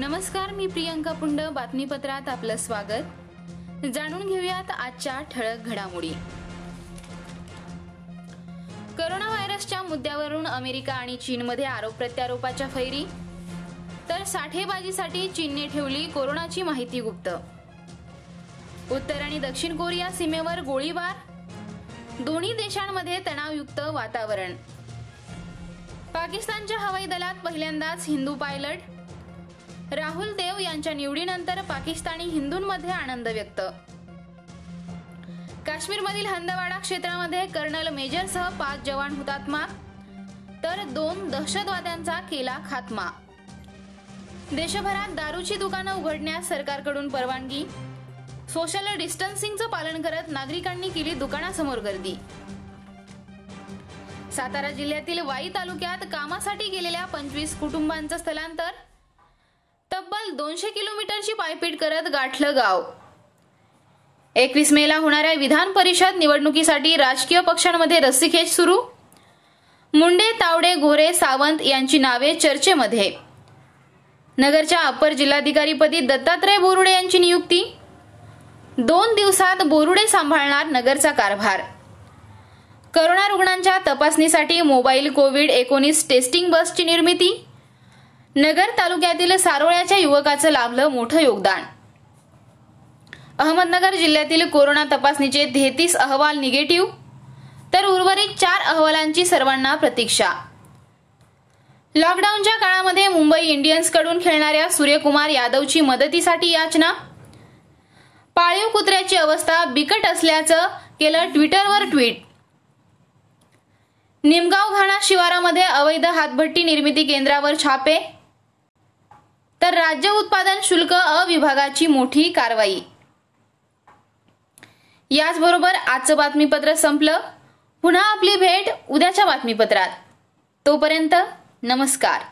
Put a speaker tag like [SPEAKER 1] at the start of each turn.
[SPEAKER 1] नमस्कार मी प्रियंका पुंड बातमीपत्रात आपलं स्वागत. जाणून घेऊयात आजच्या ठळक घडामोडी. करोना व्हायरसच्या मुद्द्यावरून अमेरिका आणि चीनमध्ये आरोप प्रत्यारोपाच्या फैरी. तर साठेबाजीसाठी चीनने ठेवली कोरोनाची माहिती गुप्त. उत्तर आणि दक्षिण कोरिया सीमेवर गोळीबार. दोन्ही देशांमध्ये तणावयुक्त वातावरण. पाकिस्तानच्या हवाई दलात पहिल्यांदाच हिंदू पायलट राहुल देव यांच्या निवडीनंतर पाकिस्तानी हिंदूंमध्ये आनंद व्यक्त. काश्मीरमधील हंदवाडा क्षेत्रामध्ये कर्नल मेजरसह पाच जवान हुतात्मा तर दोन दहशतवाद्यांचा केला खात्मा. देशभरात दारूची दुकानं उघडण्यास सरकारकडून परवानगी सोशल डिस्टन्सिंगचं पालन करत नागरिकांनी केली दुकानासमोर गर्दी. सातारा जिल्ह्यातील वाई तालुक्यात कामासाठी गेलेल्या पंचवीस कुटुंबांचं स्थलांतर तब्बल दोनशे किलोमीटरची पायपीट करत गाठलं गाव. एकवीस मेला होणाऱ्या विधान परिषद निवडणुकीसाठी राजकीय पक्षांमध्ये रस्सीखेच सुरू? मुंडे तावडे गोरे सावंत यांची नावे चर्चेमध्ये. नगरच्या अप्पर जिल्हाधिकारीपदी दत्तात्रय बोरुडे यांची नियुक्ती? दोन दिवसात बोरुडे सांभाळणार नगरचा कारभार. करोना रुग्णांच्या तपासणीसाठी मोबाईल कोविड एकोणीस टेस्टिंग बसची निर्मिती? नगर तालुक्यातील सारोळ्याच्या युवकाचं लाभलं मोठं योगदान. अहमदनगर जिल्ह्यातील कोरोना तपासणीचे तेहतीस अहवाल निगेटिव्ह तर उर्वरित चार अहवालांची सर्वांना प्रतीक्षा. लॉकडाऊनच्या काळामध्ये मुंबई इंडियन्सकडून खेळणाऱ्या सूर्यकुमार यादवची मदतीसाठी याचना. पाळीव कुत्र्याची अवस्था बिकट असल्याचं केलं ट्विटरवर ट्विट. निमगाव घाणा शिवारामध्ये अवैध हातभट्टी निर्मिती केंद्रावर छापे. तर राज्य उत्पादन शुल्क अविभागाची मोठी कारवाई. याचबरोबर आजचं बातमीपत्र संपलं. पुन्हा आपली भेट उद्याच्या बातमीपत्रात. तोपर्यंत नमस्कार.